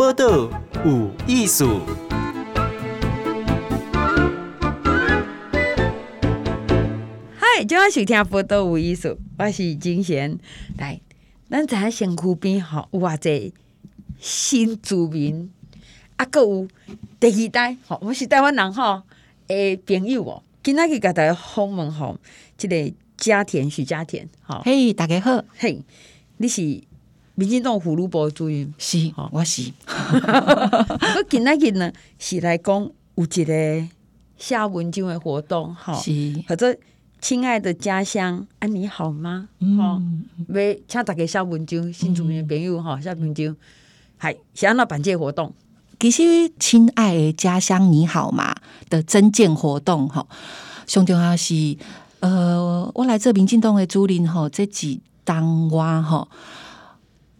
报道有艺术。嗨，今晚收听报道有艺术，我是金贤。来，咱在身躯边吼，有偌济新住民，啊，阁有第二代吼，我是台湾人吼诶朋友哦。今仔日甲大家访问吼，即个家田许家田，吼，嘿，大家好，嘿，你是？民进党妇女部主任是，我是。我今仔日呢是来讲有一个下文章的活动，哈，是或者亲爱的家乡，啊，你好吗？嗯，要请大家写文章，新住民朋友哈，写文章，系是安怎办这个活动？其实，亲爱的家乡，你好吗？的征建活动，哈，上重要是，呃，我来这民进党的主任，哈，这几当哇，哈。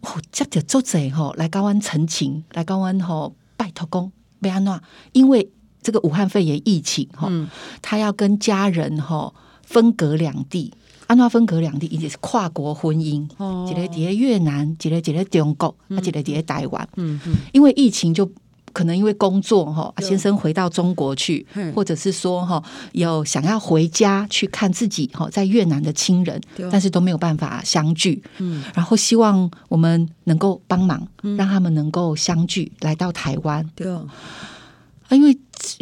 哦，接着作者吼来高湾陈情，来高湾吼拜托公贝安娜，因为这个武汉肺炎疫情哈，嗯、他要跟家人吼分隔两地，安娜分隔两地，也是跨国婚姻，哦、一个在越南，一个在中国，啊、嗯，一个在台湾，嗯嗯，因为疫情就。可能因为工作哈，先生回到中国去，或者是说哈，有想要回家去看自己哈在越南的亲人，但是都没有办法相聚。嗯，然后希望我们能够帮忙，让他们能够相聚，来到台湾。对，因为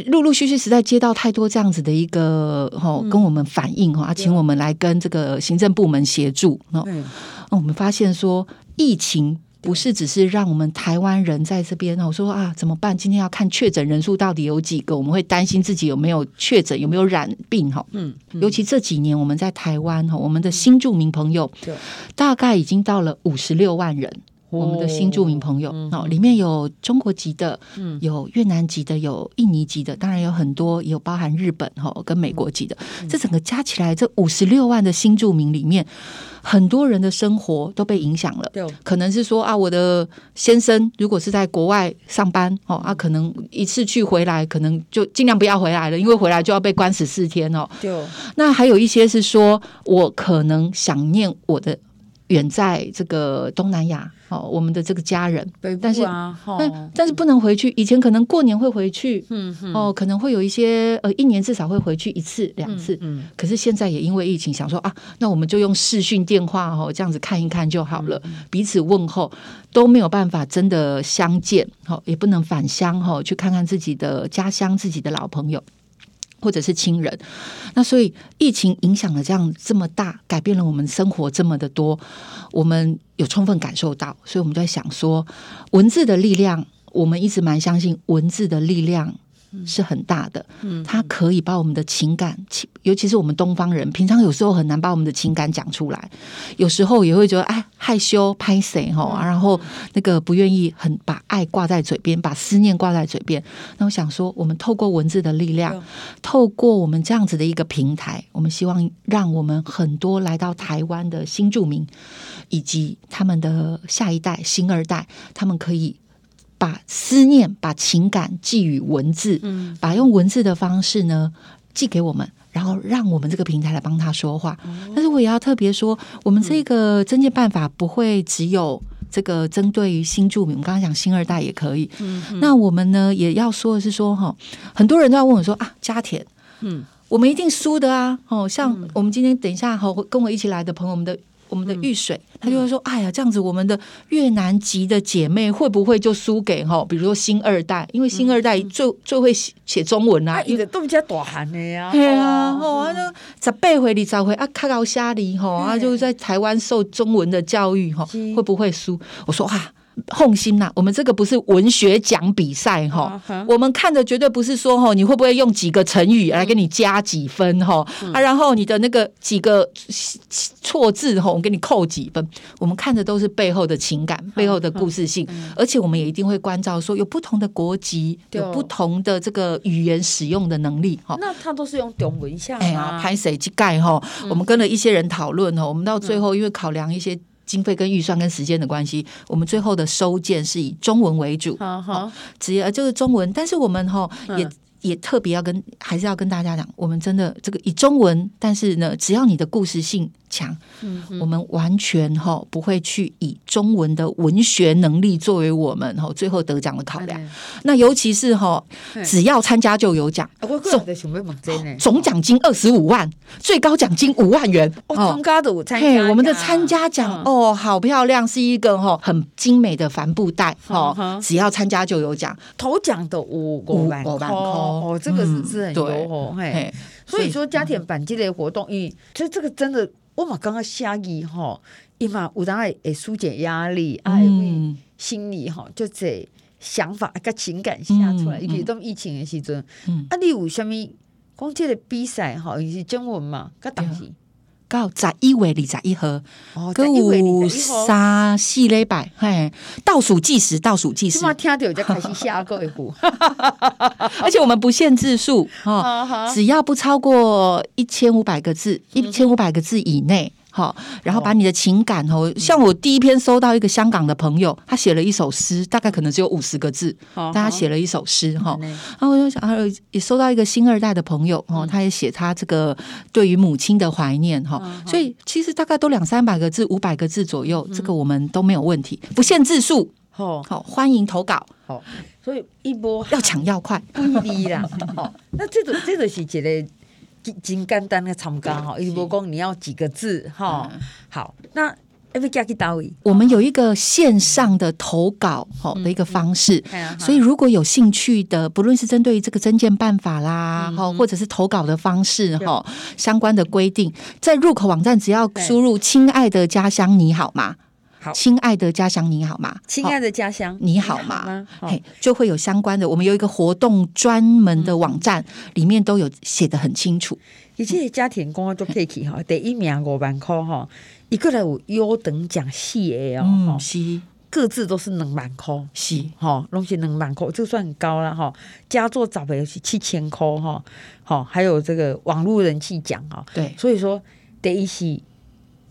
陆陆续续实在接到太多这样子的一个哈，跟我们反映哈，请我们来跟这个行政部门协助。那我们发现说疫情。不是只是让我们台湾人在这边，我说啊，怎么办？今天要看确诊人数到底有几个，我们会担心自己有没有确诊，有没有染病哈。嗯，尤其这几年我们在台湾哈，我们的新住民朋友大概已经到了五十六万人。我们的新住民朋友哦，里面有中国籍的，有越南籍的，有印尼籍的，当然有很多，也有包含日本哈跟美国籍的。这整个加起来，这五十六万的新住民里面。很多人的生活都被影响了，对可能是说啊，我的先生如果是在国外上班哦，啊，可能一次去回来，可能就尽量不要回来了，因为回来就要被关十四天哦。对，那还有一些是说我可能想念我的。远在这个东南亚，哦，我们的这个家人，啊、但是，但但是不能回去。以前可能过年会回去，嗯嗯，哦，可能会有一些呃，一年至少会回去一次两次，嗯，嗯，可是现在也因为疫情，想说啊，那我们就用视讯电话哦，这样子看一看就好了，嗯、彼此问候都没有办法真的相见，哦，也不能返乡哈，去看看自己的家乡，自己的老朋友。或者是亲人，那所以疫情影响了这样这么大，改变了我们生活这么的多，我们有充分感受到，所以我们在想说，文字的力量，我们一直蛮相信文字的力量。是很大的，嗯，他可以把我们的情感，尤其是我们东方人，平常有时候很难把我们的情感讲出来，有时候也会觉得哎害羞拍谁哈，然后那个不愿意很把爱挂在嘴边，把思念挂在嘴边。那我想说，我们透过文字的力量，透过我们这样子的一个平台，我们希望让我们很多来到台湾的新住民，以及他们的下一代、新二代，他们可以。把思念、把情感寄予文字，嗯，把用文字的方式呢寄给我们，然后让我们这个平台来帮他说话。嗯、但是我也要特别说，我们这个征件办法不会只有这个针对于新住民，我们刚刚讲新二代也可以。嗯，嗯，那我们呢也要说的是说哈，很多人都要问我说啊，家田，嗯，我们一定输的啊。哦，像我们今天等一下哈，跟我一起来的朋友们的。我们的玉水，嗯、他就会说：“哎呀，这样子，我们的越南籍的姐妹会不会就输给哈？比如说新二代，因为新二代最、嗯、最会写写中文啊，因为都比较大汉的呀。对啊，哦，啊，就十八回二十回啊，卡到虾里哈，啊，就在台湾受中文的教育哈，是会不会输？我说啊。”放心呐，我们这个不是文学奖比赛哈，我们看的绝对不是说哈，你会不会用几个成语来给你加几分哈啊，然后你的那个几个错字哈，我给你扣几分。我们看的都是背后的情感、背后的故事性，而且我们也一定会关照说，有不同的国籍、有不同的这个语言使用的能力哈。那他都是用中文像哎呀，拍谁去盖哈？我们跟了一些人讨论哈，我们到最后因为考量一些。经费跟预算跟时间的关系，我们最后的收件是以中文为主，好只要就是中文。但是我们哈也也特别要跟，还是要跟大家讲，我们真的这个以中文，但是呢，只要你的故事性强，嗯，我们完全哈不会去以中文的文学能力作为我们哈最后得奖的考量。那尤其是哈，只要参加就有奖，总奖金二十五万，最高奖金五万元。哦，参加的我们的参加奖哦，好漂亮，是一个哈很精美的帆布袋哈，只要参加就有奖，头奖的五五万块。哦，这个是是很优哦，嘿。所以说，加田版这类活动，咦，其实这个真的，我嘛感觉写字吼，伊嘛有当会会疏解压力，哎，心理吼，就这想法甲情感写出来，尤其当疫情的时阵，啊，你有啥物讲即个比赛吼，伊是中文嘛，个东西。到十一月二十一号，歌舞三四礼拜，嘿，倒数计时，倒数计时。我听到就开始下个一步，而且我们不限字数，哦，只要不超过一千五百个字，一千五百个字以内。好，然后把你的情感哦，像我第一篇收到一个香港的朋友，他写了一首诗，大概可能只有五十个字，但他写了一首诗哈。然后我就想，还有也收到一个新二代的朋友哦，他也写他这个对于母亲的怀念哈。所以其实大概都两三百个字，五百个字左右，这个我们都没有问题，不限字数。好，欢迎投稿。好，所以一波要抢要快，不一啦。好，那这种这种是一个。真简单的参加哈，一波公你要几个字哈？好，那 every 加去到位，我们有一个线上的投稿好的一个方式，所以如果有兴趣的，不论是针对于这个征件办法啦，哈，或者是投稿的方式哈，相关的规定，在入口网站只要输入“亲爱的家乡你好吗”。好，亲爱的家乡你好吗？亲爱的家乡你好吗？嘿，就会有相关的。我们有一个活动专门的网站，里面都有写的很清楚。一切家庭公都可以去哈，第一名五万块哈，一个人有优等奖四个哦，是各自都是两万块，是哈，拢是两万块，这算很高了哈。佳作早培是七千块哈，好，还有这个网络人气奖哈，对，所以说第一是。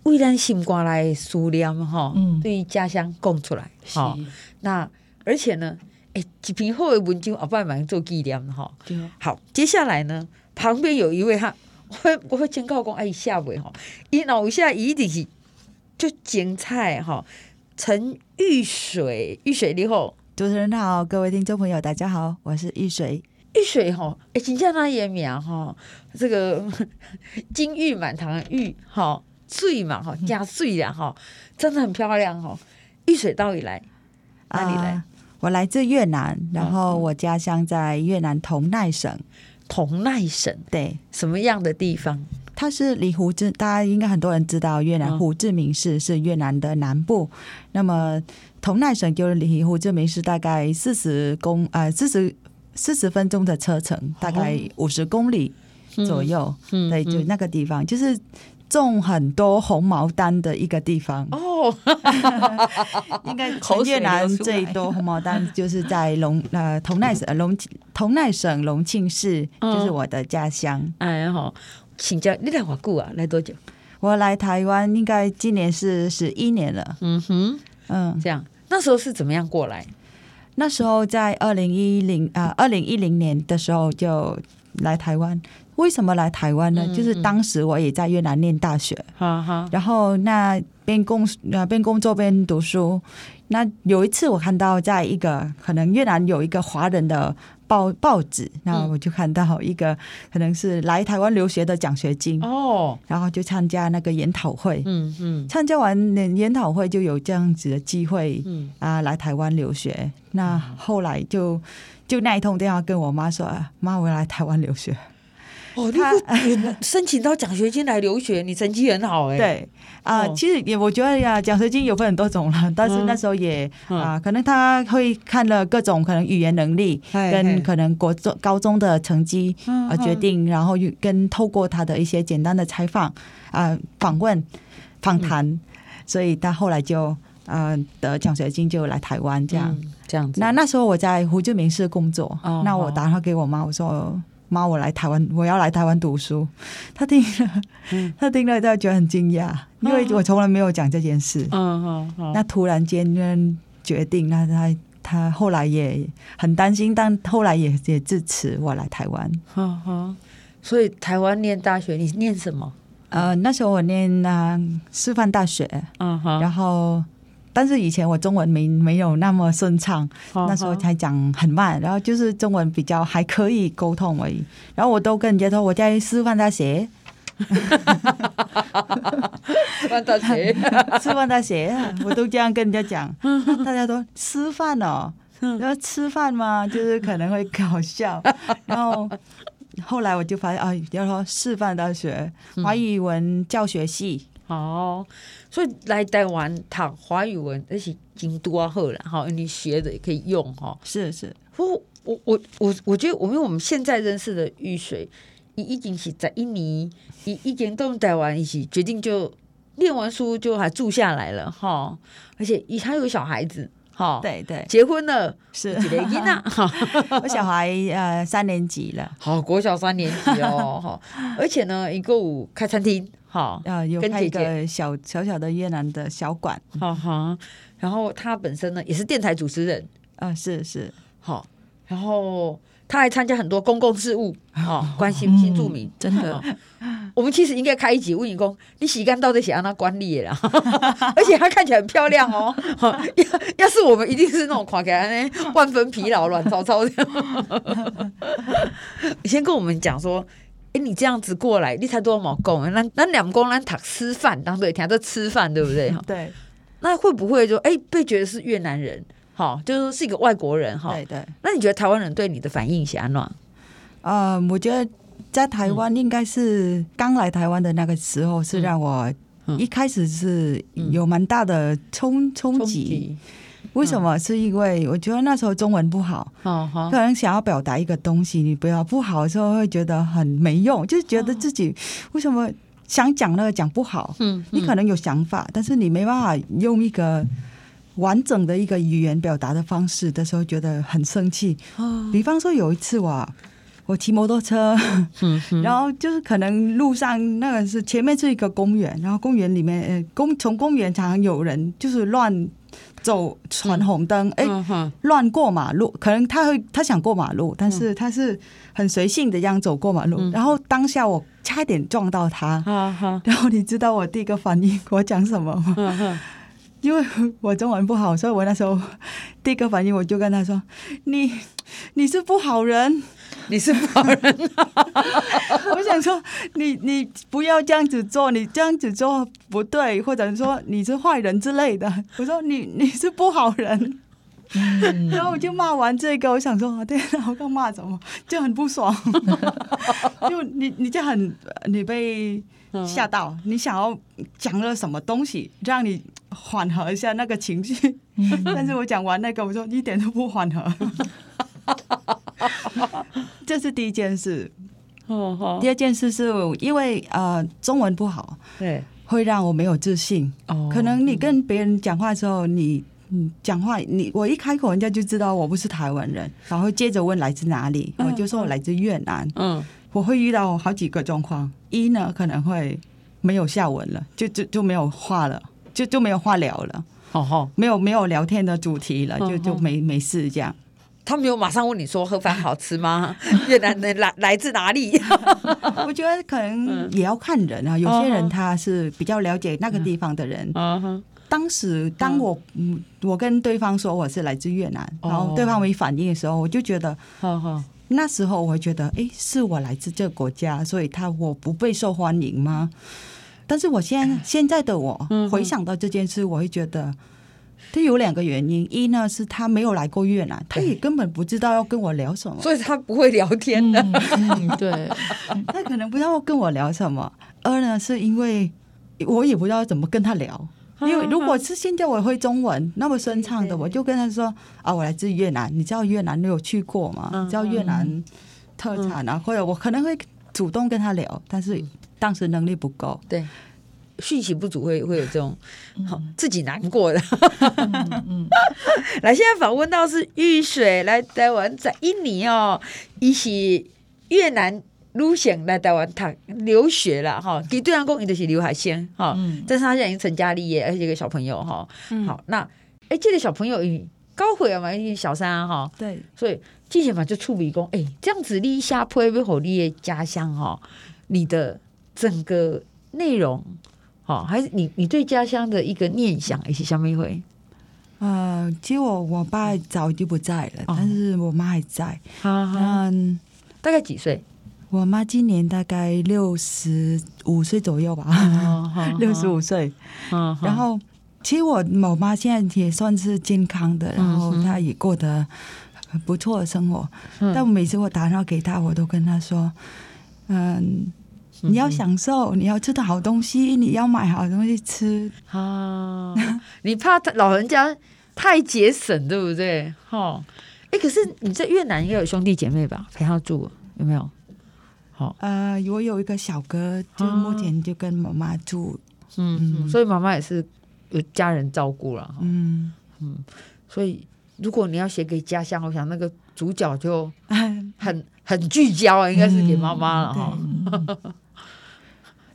为咱心肝来思念哈，对于家乡供出来哈。那而且呢，哎，一篇好的文章，后摆蛮做纪念哈。好，接下来呢，旁边有一位哈，我会我会警告讲，哎，下位哈，伊脑下一定是就精彩哈。陈玉水，玉水你好，主持人好，各位听众朋友大家好，我是玉水。玉水哈，哎，请叫他也名哈，这个 金玉满堂的玉哈。水嘛哈，加水呀哈，真的很漂亮哈。玉水到底来哪里来？我来自越南，然后我家乡在越南同奈省。同奈省对，什么样的地方？它是离胡志，大家应该很多人知道，越南胡志明市是越南的南部。那么同奈省就是离胡志明市大概四十公呃四十四十分钟的车程，大概五十公里左右。对，就那个地方就是。种很多红毛丹的一个地方哦，应该全越南最多红毛丹就是在龙呃同奈省龙同奈省龙庆市，就是我的家乡。哎呀好，请教你来多久啊？来多久？我来台湾应该今年是十一年了。嗯哼，嗯，这样那时候是怎么样过来？那时候在二零一零啊二零一零年的时候就来台湾。为什么来台湾呢？就是当时我也在越南念大学，然后那边工呃边工作边读书。那有一次我看到在一个可能越南有一个华人的报报纸，那我就看到一个可能是来台湾留学的奖学金哦，然后就参加那个研讨会，嗯嗯，参加完研讨会就有这样子的机会，嗯啊来台湾留学。那后来就就那一通电话跟我妈说，妈我要来台湾留学。哦，你申请到奖学金来留学，你成绩很好哎。对啊，其实也我觉得呀，奖学金有分很多种了，但是那时候也啊，可能他会看了各种可能语言能力跟可能国中高中的成绩啊决定，然后跟透过他的一些简单的采访啊访问访谈，所以他后来就啊得奖学金就来台湾这样这样子。那那时候我在胡志明市工作，那我打电话给我妈，我说。妈，我来台湾，我要来台湾读书。他听了，他听了，他觉得很惊讶，因为我从来没有讲这件事。嗯嗯嗯。那突然间决定，那他他后来也很担心，但后来也也支持我来台湾。所以台湾念大学，你念什么？呃，那时候我念啊师范大学，嗯哼，然后但是以前我中文没没有那么顺畅，那时候才讲很慢，然后就是中文比较还可以沟通而已。然后我都跟人家说我在师范大学，师范大学，师范大学，我都这样跟人家讲，大家都师范哦，然后吃饭嘛，就是可能会搞笑，然后。后来我就发现啊，要说师范大学华语文教学系、嗯、哦，所以来台湾读华语文那是京都啊，好了哈，你学的也可以用哈。是是，我我我我我觉得，我因为我们现在认识的玉水，已已经是在印尼，已已经到台湾一起决定就念完书就还住下来了哈，而且以他有小孩子。好，对对，结婚了是几年了？我小孩呃三年级了，好，国小三年级哦，好，而且呢，一个开餐厅，好，啊，有开一个小小小的越南的小馆，哈哈，然后他本身呢也是电台主持人，啊，是是，好，然后。他还参加很多公共事务，哦，关心新住民，真的。我们其实应该开一集问一公，你洗干到底想让他管理了，而且他看起来很漂亮哦。要要是我们一定是那种垮起来呢，万分疲劳、乱糟糟的。你先跟我们讲说，哎，你这样子过来，你才多少毛工？那那两公来谈吃饭，当对，听这吃饭，对不对？对。那会不会就哎被觉得是越南人？好，就是说是一个外国人哈。对对。那你觉得台湾人对你的反应是怎样？呃，我觉得在台湾应该是刚来台湾的那个时候，是让我一开始是有蛮大的冲冲击。为什么？是因为我觉得那时候中文不好，可能想要表达一个东西，你不要不好的时候会觉得很没用，就是觉得自己为什么想讲那个讲不好。嗯。你可能有想法，但是你没办法用一个。完整的一个语言表达的方式的时候，觉得很生气。比方说有一次我我骑摩托车，然后就是可能路上那个是前面是一个公园，然后公园里面呃公从公园常常有人就是乱走闯红灯，哎，乱过马路。可能他会他想过马路，但是他是很随性的这样走过马路。然后当下我差点撞到他，然后你知道我第一个反应我讲什么吗？因为我中文不好，所以我那时候第一个反应我就跟他说：“你你是不好人，你是不好人。”我想说你你不要这样子做，你这样子做不对，或者说你是坏人之类的。我说你你是不好人，然后我就骂完这个，我想说对，我刚骂什么就很不爽，就你你就很你被。吓到！你想要讲了什么东西，让你缓和一下那个情绪？但是我讲完那个，我说一点都不缓和。这是第一件事。第二件事是因为呃中文不好，对，会让我没有自信。哦可能你跟别人讲话的时候，你嗯讲话，你我一开口，人家就知道我不是台湾人，然后接着问来自哪里，我就说我来自越南。嗯。我会遇到好几个状况，一呢可能会没有下文了，就就就没有话了，就就没有话聊了，哦吼，没有没有聊天的主题了，就就没没事这样。他没有马上问你说盒饭好吃吗？越南的来来自哪里？我觉得可能也要看人啊，有些人他是比较了解那个地方的人。当时当我嗯我跟对方说我是来自越南，然后对方没反应的时候，我就觉得，那时候我会觉得，哎，是我来自这个国家，所以他我不被受欢迎吗？但是我现在现在的我回想到这件事，我会觉得，他有两个原因：一呢是他没有来过越南，他也根本不知道要跟我聊什么，所以他不会聊天的。嗯，对，他可能不知道跟我聊什么。二呢是因为我也不知道怎么跟他聊。因为如果是现在我会中文那么顺畅的，我就跟他说啊，我来自越南，你知道越南你有去过吗？你知道越南特产啊，或者我可能会主动跟他聊，但是当时能力不够，对，讯息不足会会有这种好自己难过的。嗯，来，现在访问到是玉水来台湾在印尼哦，一起越南。路线来台湾他留学了哈，给对方讲，伊就是留学生哈。嗯，但是他现在已经成家立业，而且一个小朋友哈。嗯，好，那哎，这个小朋友高回了嘛，因为小三哈。对，所以之前嘛就处理工，哎，这样子立下坡，为何你的家乡哈，你的整个内容，好，还是你你对家乡的一个念想，还是什么会？呃，其实我我爸早就不在了，哦、但是我妈还在。嗯，大概几岁？我妈今年大概六十五岁左右吧，六十五岁。嗯，然后其实我我妈现在也算是健康的，然后她也过得很不错的生活。嗯、但我每次我打电话给她，我都跟她说：“嗯，你要享受，你要吃的好东西，你要买好东西吃。”啊，你怕老人家太节省，对不对？哈，哎，可是你在越南应该有兄弟姐妹吧？陪他住有没有？好，呃，我有一个小哥，就目前就跟妈妈住，嗯，嗯，所以妈妈也是有家人照顾了，嗯嗯，所以如果你要写给家乡，我想那个主角就很 很聚焦啊，应该是给妈妈了哈。嗯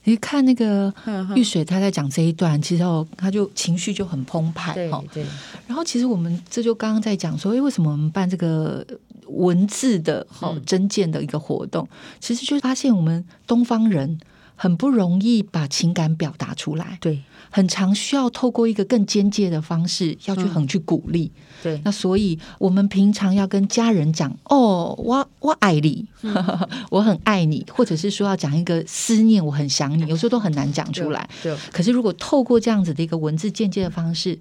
你看那个玉水，他在讲这一段，其实他就情绪就很澎湃哈。对。然后其实我们这就刚刚在讲说，哎，为什么我们办这个文字的哈真见的一个活动？其实就发现我们东方人很不容易把情感表达出来。对。很常需要透过一个更间接的方式，要去很去鼓励。嗯、对，那所以我们平常要跟家人讲：“哦，我我爱你，嗯、我很爱你。”或者是说要讲一个思念，我很想你。有时候都很难讲出来。对。可是如果透过这样子的一个文字间接的方式，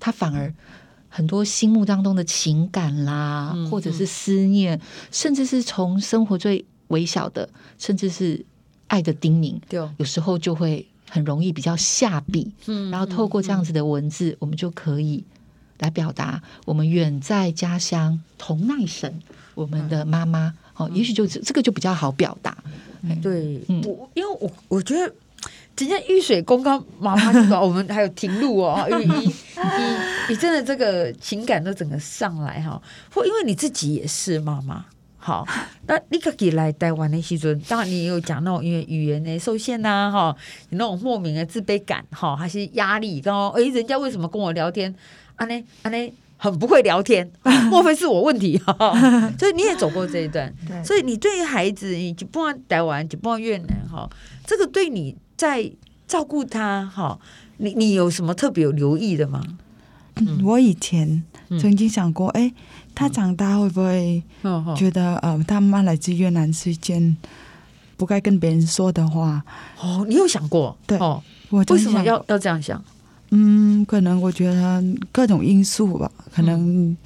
他反而很多心目当中的情感啦，嗯、或者是思念，甚至是从生活最微小的，甚至是爱的叮咛，对，有时候就会。很容易比较下笔，嗯，然后透过这样子的文字，嗯、我们就可以来表达我们远在家乡同奈省我们的妈妈，哦、嗯，也许就这个就比较好表达。嗯、对，嗯、我因为我我觉得，今天玉水公刚妈妈这个，我们还有停路哦，因为你你你真的这个情感都整个上来哈，或因为你自己也是妈妈。好，那你可以来台湾的时阵，当然你也有讲那种因为语言的受限呐、啊，哈，有那种莫名的自卑感，哈，还是压力，然后哎，人家为什么跟我聊天？啊呢啊呢，很不会聊天，莫非是我问题？哈，所以你也走过这一段，对所以你对于孩子，你就不管台湾，就不管越南，哈，这个对你在照顾他，哈，你你有什么特别有留意的吗？嗯，我以前曾经想过，哎、欸。他长大会不会觉得呃，他妈来自越南是一件不该跟别人说的话？哦，你有想过？对，哦，我为什么要要这样想？嗯，可能我觉得各种因素吧。可能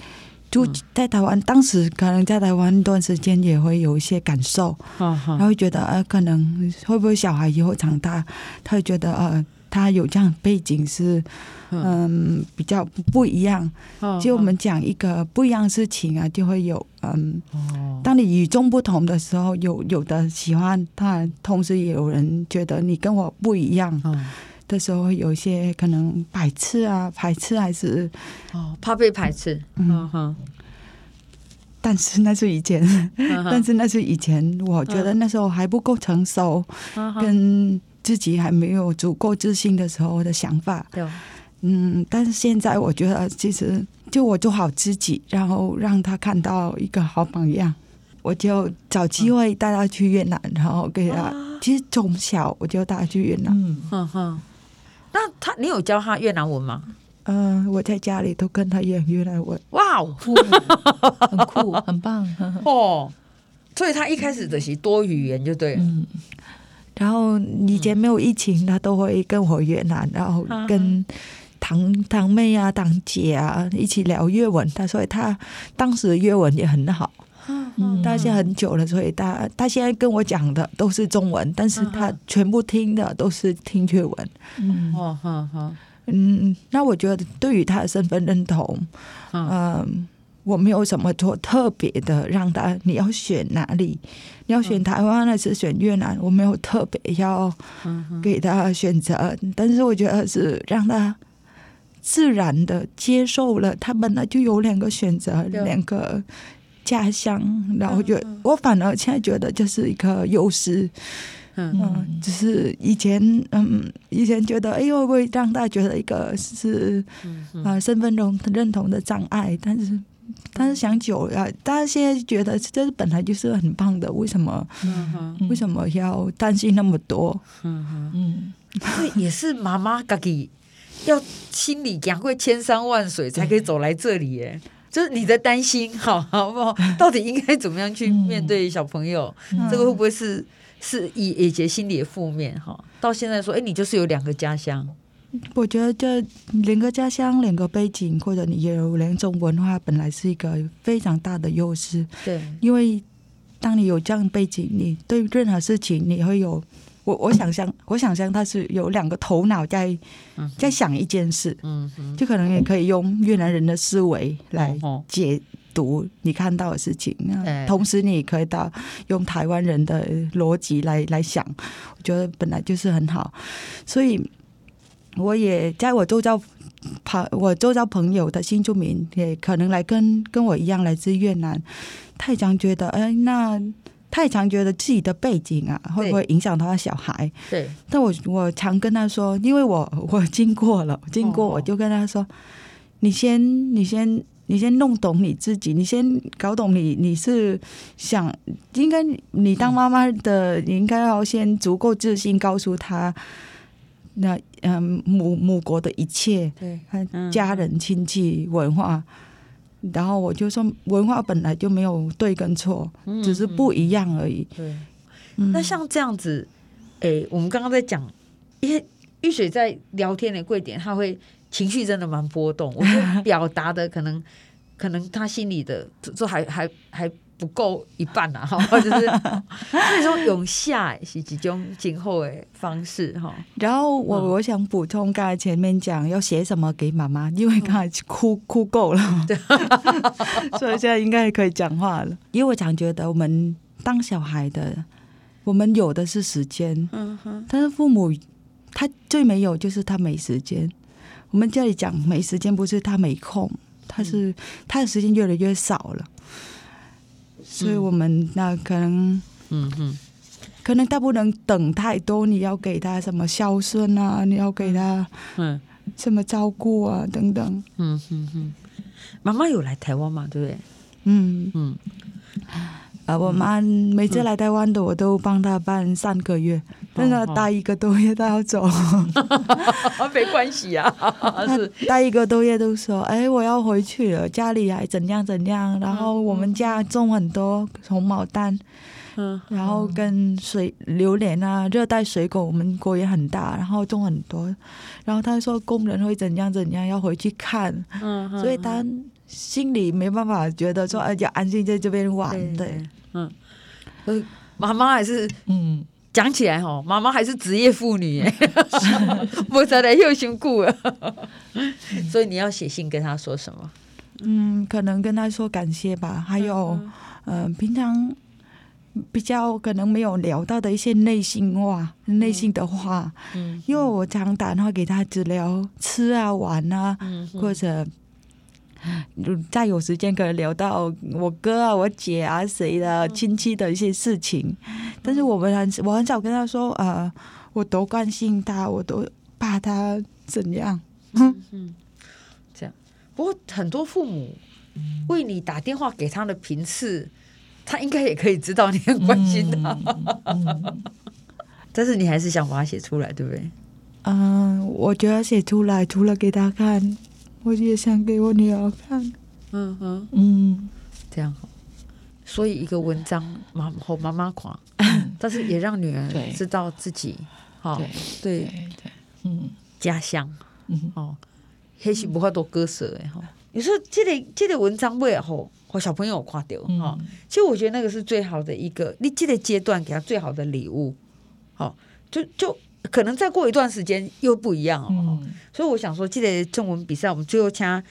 就在台湾，当时可能在台湾一段时间也会有一些感受，然后会觉得呃，可能会不会小孩以后长大，他会觉得呃。他有这样背景是，嗯，比较不一样。就我们讲一个不一样的事情啊，就会有嗯，当你与众不同的时候，有有的喜欢他，同时也有人觉得你跟我不一样的时候，有一些可能排斥啊，排斥还是哦，怕被排斥。嗯哼。但是那是以前，但是那是以前，我觉得那时候还不够成熟，跟。自己还没有足够自信的时候的想法，对，嗯，但是现在我觉得，其实就我做好自己，然后让他看到一个好榜样，我就找机会带他去越南，然后给他。其实从小我就带他去越南，嗯哼哼。那他，你有教他越南文吗？嗯，我在家里都跟他演越南文。哇哦，很酷，很棒 哦。所以他一开始的是多语言就对了。嗯然后以前没有疫情，他都会跟我越南，然后跟堂堂妹啊、堂姐啊一起聊越文。他说他当时的越文也很好，嗯，他现在很久了，所以他他现在跟我讲的都是中文，但是他全部听的都是听粤文。嗯，哦好好，嗯，那我觉得对于他的身份认同，嗯。我没有什么做特别的，让他你要选哪里？你要选台湾还是选越南？我没有特别要给他选择，但是我觉得是让他自然的接受了，他本来就有两个选择，两个家乡。然后觉我反而现在觉得就是一个优势，嗯，只是以前嗯以前觉得哎呦会不会让他觉得一个是啊身份认认同的障碍，但是。但是想久了，但是现在觉得这是本来就是很棒的，为什么？嗯哼，为什么要担心那么多？嗯哼，嗯，所以也是妈妈自己要心里讲过千山万水才可以走来这里耶。就是你的担心，好好不好？到底应该怎么样去面对小朋友？嗯、这个会不会是是以以前心里的负面？哈，到现在说，哎，你就是有两个家乡。我觉得这两个家乡、两个背景，或者你有两种文化，本来是一个非常大的优势。对，因为当你有这样背景，你对任何事情你会有。我我想象，我想象他是有两个头脑在在想一件事，嗯，就可能也可以用越南人的思维来解读你看到的事情。那同时，你也可以到用台湾人的逻辑来来想，我觉得本来就是很好。所以，我也在我周遭朋我周遭朋友的新住民，也可能来跟跟我一样来自越南，他也常觉得，哎，那。他也常觉得自己的背景啊，会不会影响到他小孩？对。但我我常跟他说，因为我 我经过了，经过我就跟他说：“哦、你先，你先，你先弄懂你自己，你先搞懂你你是想应该你当妈妈的，嗯、你应该要先足够自信，告诉他那嗯母母国的一切，对，家人亲戚文化。”然后我就说，文化本来就没有对跟错，嗯、只是不一样而已。对，嗯、那像这样子，诶，我们刚刚在讲，因为玉水在聊天的贵点，他会情绪真的蛮波动，我就表达的可能，可能他心里的就还还还。不够一半啊，哈，就是那种用下是几种今后的方式哈。然后我、嗯、我想补充，刚才前面讲要写什么给妈妈，因为刚才哭哭够了，对，所以现在应该可以讲话了。因为我常觉得，我们当小孩的，我们有的是时间，嗯哼，但是父母他最没有就是他没时间。我们这里讲没时间，不是他没空，他是他的时间越来越少了。所以我们那可能，嗯哼，可能他不能等太多。你要给他什么孝顺啊？你要给他嗯什么照顾啊？等等。嗯哼哼，妈妈有来台湾嘛？对不对？嗯嗯。啊，我妈每次来台湾的，我都帮她办三个月。但是待一个多月，她要走。没关系啊，是待一个多月都说：“哎，我要回去了，家里还怎样怎样。”然后我们家种很多红毛丹，嗯，然后跟水榴莲啊，热带水果，我们国也很大，然后种很多。然后他说工人会怎样怎样，要回去看。嗯，所以他心里没办法觉得说，哎，要安心在这边玩。对，嗯，妈妈还是嗯。讲起来哈，妈妈还是职业妇女，不知道又辛苦了。所以你要写信跟她说什么？嗯，可能跟她说感谢吧。还有，嗯、呃，平常比较可能没有聊到的一些内心话、内心的话。嗯，因为我常打电话给她，只聊吃啊、玩啊，嗯、或者。再有时间可以聊到我哥啊、我姐啊、谁的亲戚的一些事情，但是我们很我很少跟他说啊、呃，我多关心他，我都怕他怎样。嗯嗯，这样。不过很多父母为你打电话给他的频次，他应该也可以知道你很关心他。嗯嗯、但是你还是想把它写出来，对不对？嗯，我觉得写出来除了给他看。我也想给我女儿看，嗯哼，嗯，这样好。所以一个文章妈吼妈妈夸，但是也让女儿知道自己，好对对。对，嗯，家乡，嗯哦，还是不会多割舍哎哈。有时候这个这个文章为后和小朋友夸掉哈，其实我觉得那个是最好的一个，你这个阶段给他最好的礼物，好，就就。可能再过一段时间又不一样哦，嗯、所以我想说，记得中文比赛，我们最后掐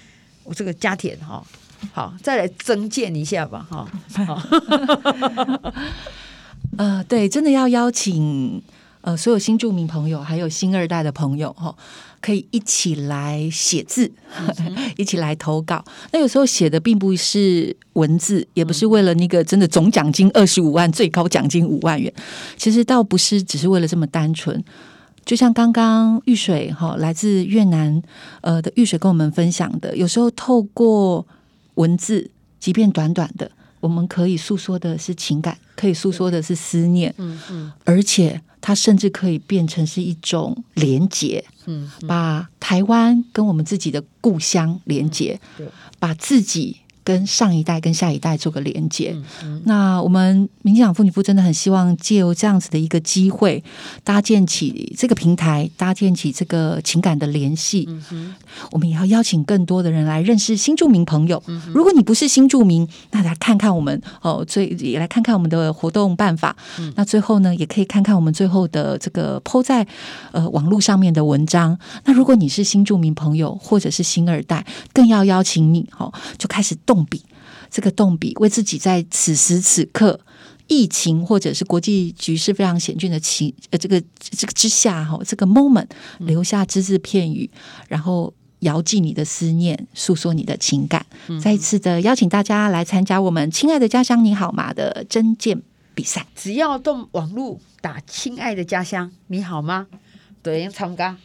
我这个加田哈，好，再来增建一下吧哈。呃，对，真的要邀请呃所有新住民朋友，还有新二代的朋友哈。可以一起来写字，一起来投稿。那有时候写的并不是文字，也不是为了那个真的总奖金二十五万，最高奖金五万元。其实倒不是只是为了这么单纯。就像刚刚玉水哈，来自越南呃的玉水跟我们分享的，有时候透过文字，即便短短的，我们可以诉说的是情感，可以诉说的是思念，嗯嗯，而且它甚至可以变成是一种连结，嗯，把台湾跟我们自己的故乡连结，对，把自己。跟上一代、跟下一代做个连接。那我们民进党妇女部真的很希望借由这样子的一个机会，搭建起这个平台，搭建起这个情感的联系。嗯、我们也要邀请更多的人来认识新住民朋友。嗯、如果你不是新住民，那来看看我们哦，最也来看看我们的活动办法。嗯、那最后呢，也可以看看我们最后的这个 po 在呃网络上面的文章。那如果你是新住民朋友，或者是新二代，更要邀请你哦，就开始动。动笔，这个动笔为自己在此时此刻疫情或者是国际局势非常险峻的情呃这个这个之下哈，这个 moment 留下只字片语，然后遥寄你的思念，诉说你的情感。嗯、再一次的邀请大家来参加我们“亲爱的家乡你好吗”的征件比赛，只要动网络打“亲爱的家乡你好吗”，都能参加。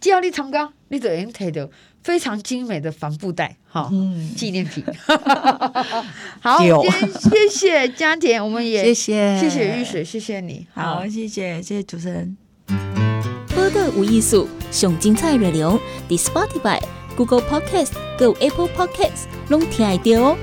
只要你参加，你就能提到。非常精美的帆布袋，好纪念品。好，今天谢谢嘉田，我们也谢谢谢谢玉水，谢谢你，好，谢谢谢谢主持人。播客无艺术，上精彩内容，The Spotify、Google Podcast、Go Apple Podcasts，拢听得到哦。